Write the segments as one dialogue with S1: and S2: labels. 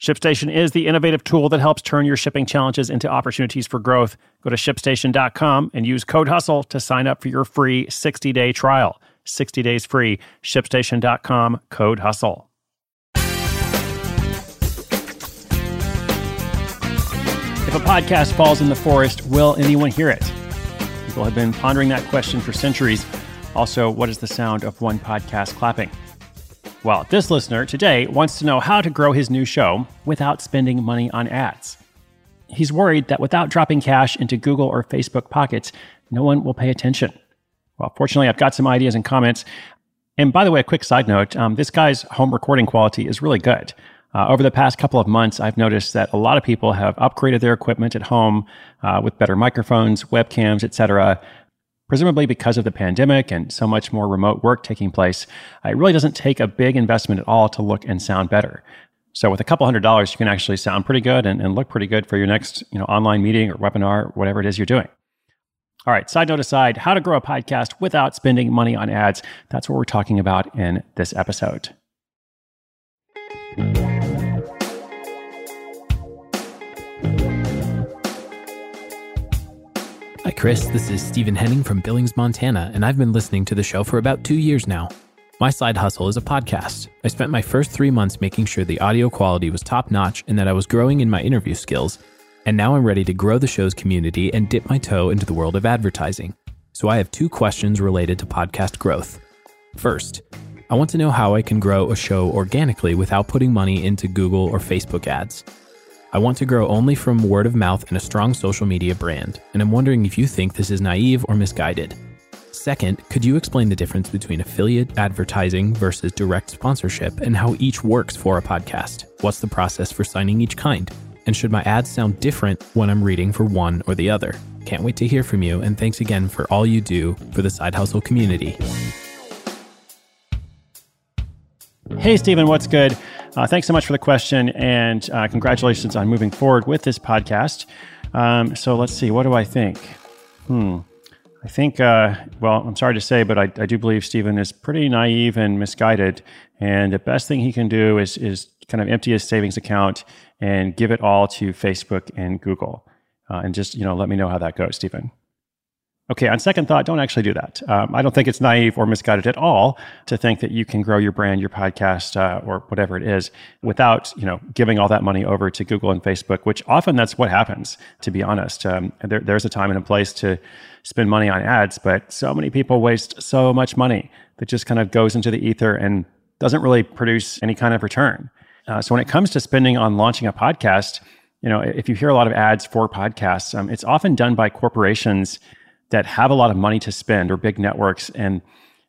S1: ShipStation is the innovative tool that helps turn your shipping challenges into opportunities for growth. Go to shipstation.com and use code HUSTLE to sign up for your free 60 day trial. 60 days free. ShipStation.com, code HUSTLE. If a podcast falls in the forest, will anyone hear it? People have been pondering that question for centuries. Also, what is the sound of one podcast clapping? Well, this listener today wants to know how to grow his new show without spending money on ads. He's worried that without dropping cash into Google or Facebook pockets, no one will pay attention. Well, fortunately, I've got some ideas and comments. And by the way, a quick side note um, this guy's home recording quality is really good. Uh, over the past couple of months, I've noticed that a lot of people have upgraded their equipment at home uh, with better microphones, webcams, etc presumably because of the pandemic and so much more remote work taking place, it really doesn't take a big investment at all to look and sound better. So with a couple hundred dollars, you can actually sound pretty good and, and look pretty good for your next you know, online meeting or webinar, or whatever it is you're doing. All right, side note aside, how to grow a podcast without spending money on ads. That's what we're talking about in this episode.
S2: Chris. This is Stephen Henning from Billings, Montana, and I've been listening to the show for about two years now. My side hustle is a podcast. I spent my first three months making sure the audio quality was top notch and that I was growing in my interview skills. And now I'm ready to grow the show's community and dip my toe into the world of advertising. So I have two questions related to podcast growth. First, I want to know how I can grow a show organically without putting money into Google or Facebook ads. I want to grow only from word of mouth and a strong social media brand, and I'm wondering if you think this is naive or misguided. Second, could you explain the difference between affiliate advertising versus direct sponsorship and how each works for a podcast? What's the process for signing each kind? And should my ads sound different when I'm reading for one or the other? Can't wait to hear from you, and thanks again for all you do for the side hustle community.
S1: Hey, Stephen, what's good? Uh, thanks so much for the question, and uh, congratulations on moving forward with this podcast. Um, so let's see, what do I think? Hmm. I think, uh, well, I'm sorry to say, but I, I, do believe Stephen is pretty naive and misguided. And the best thing he can do is, is kind of empty his savings account and give it all to Facebook and Google. Uh, and just, you know, let me know how that goes, Stephen. Okay, on second thought, don't actually do that. Um, I don't think it's naive or misguided at all to think that you can grow your brand, your podcast, uh, or whatever it is, without you know giving all that money over to Google and Facebook. Which often that's what happens. To be honest, um, there, there's a time and a place to spend money on ads, but so many people waste so much money that just kind of goes into the ether and doesn't really produce any kind of return. Uh, so when it comes to spending on launching a podcast, you know, if you hear a lot of ads for podcasts, um, it's often done by corporations that have a lot of money to spend or big networks and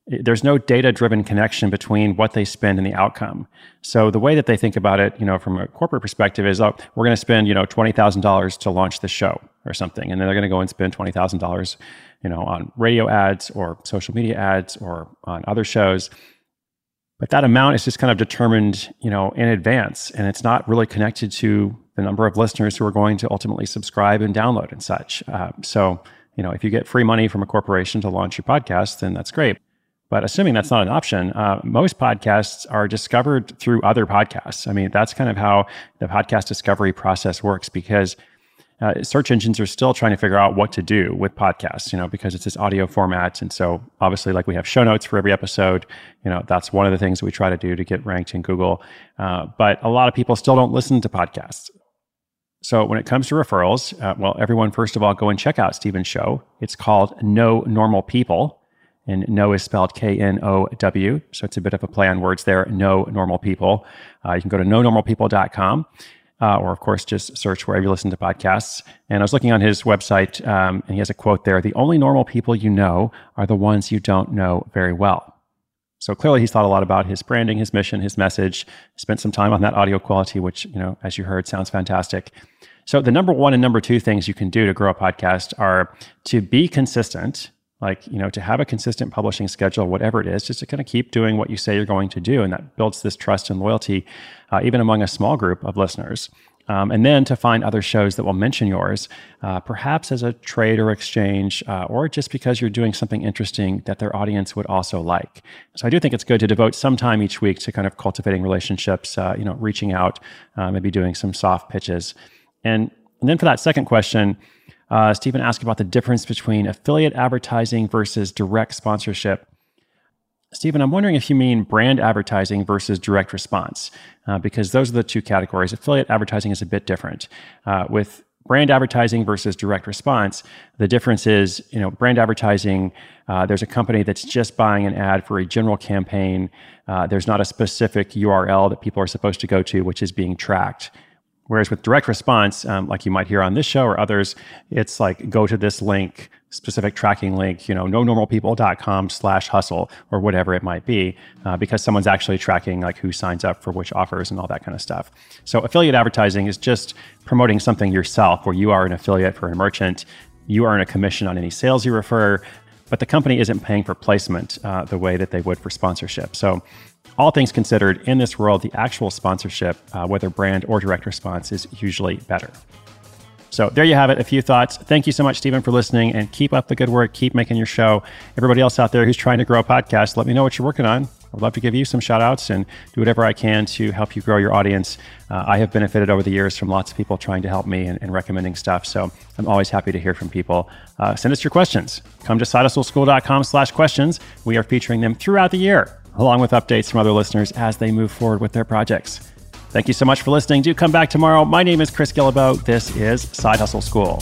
S1: there's no data driven connection between what they spend and the outcome. So the way that they think about it, you know, from a corporate perspective is, oh, we're going to spend, you know, $20,000 to launch the show or something. And then they're going to go and spend $20,000, you know, on radio ads or social media ads or on other shows. But that amount is just kind of determined, you know, in advance. And it's not really connected to the number of listeners who are going to ultimately subscribe and download and such. Uh, so, you know, if you get free money from a corporation to launch your podcast, then that's great. But assuming that's not an option, uh, most podcasts are discovered through other podcasts. I mean, that's kind of how the podcast discovery process works because uh, search engines are still trying to figure out what to do with podcasts, you know, because it's this audio format. And so obviously, like we have show notes for every episode, you know, that's one of the things that we try to do to get ranked in Google. Uh, but a lot of people still don't listen to podcasts. So when it comes to referrals, uh, well, everyone, first of all, go and check out Stephen's show. It's called No Normal People. And No is spelled K N O W. So it's a bit of a play on words there. No Normal People. Uh, you can go to knownormalpeople.com. Uh, or, of course, just search wherever you listen to podcasts. And I was looking on his website, um, and he has a quote there The only normal people you know are the ones you don't know very well. So clearly, he's thought a lot about his branding, his mission, his message. Spent some time on that audio quality, which you know, as you heard, sounds fantastic. So the number one and number two things you can do to grow a podcast are to be consistent like you know to have a consistent publishing schedule whatever it is just to kind of keep doing what you say you're going to do and that builds this trust and loyalty uh, even among a small group of listeners um, and then to find other shows that will mention yours, uh, perhaps as a trade or exchange, uh, or just because you're doing something interesting that their audience would also like. So I do think it's good to devote some time each week to kind of cultivating relationships, uh, you know, reaching out, uh, maybe doing some soft pitches. And, and then for that second question, uh, Stephen asked about the difference between affiliate advertising versus direct sponsorship. Stephen, I'm wondering if you mean brand advertising versus direct response, uh, because those are the two categories. Affiliate advertising is a bit different. Uh, with brand advertising versus direct response, the difference is, you know, brand advertising, uh, there's a company that's just buying an ad for a general campaign. Uh, there's not a specific URL that people are supposed to go to, which is being tracked. Whereas with direct response, um, like you might hear on this show or others, it's like go to this link, specific tracking link, you know, knownormalpeople.com slash hustle or whatever it might be, uh, because someone's actually tracking like who signs up for which offers and all that kind of stuff. So affiliate advertising is just promoting something yourself where you are an affiliate for a merchant. You earn a commission on any sales you refer, but the company isn't paying for placement uh, the way that they would for sponsorship. So all things considered, in this world, the actual sponsorship, uh, whether brand or direct response, is usually better. So there you have it, a few thoughts. Thank you so much, Stephen, for listening and keep up the good work. Keep making your show. Everybody else out there who's trying to grow a podcast, let me know what you're working on. I'd love to give you some shout outs and do whatever I can to help you grow your audience. Uh, I have benefited over the years from lots of people trying to help me and, and recommending stuff. So I'm always happy to hear from people. Uh, send us your questions. Come to sidehustleschool.com slash questions. We are featuring them throughout the year along with updates from other listeners as they move forward with their projects. Thank you so much for listening. Do come back tomorrow. My name is Chris Guillebeau. This is Side Hustle School.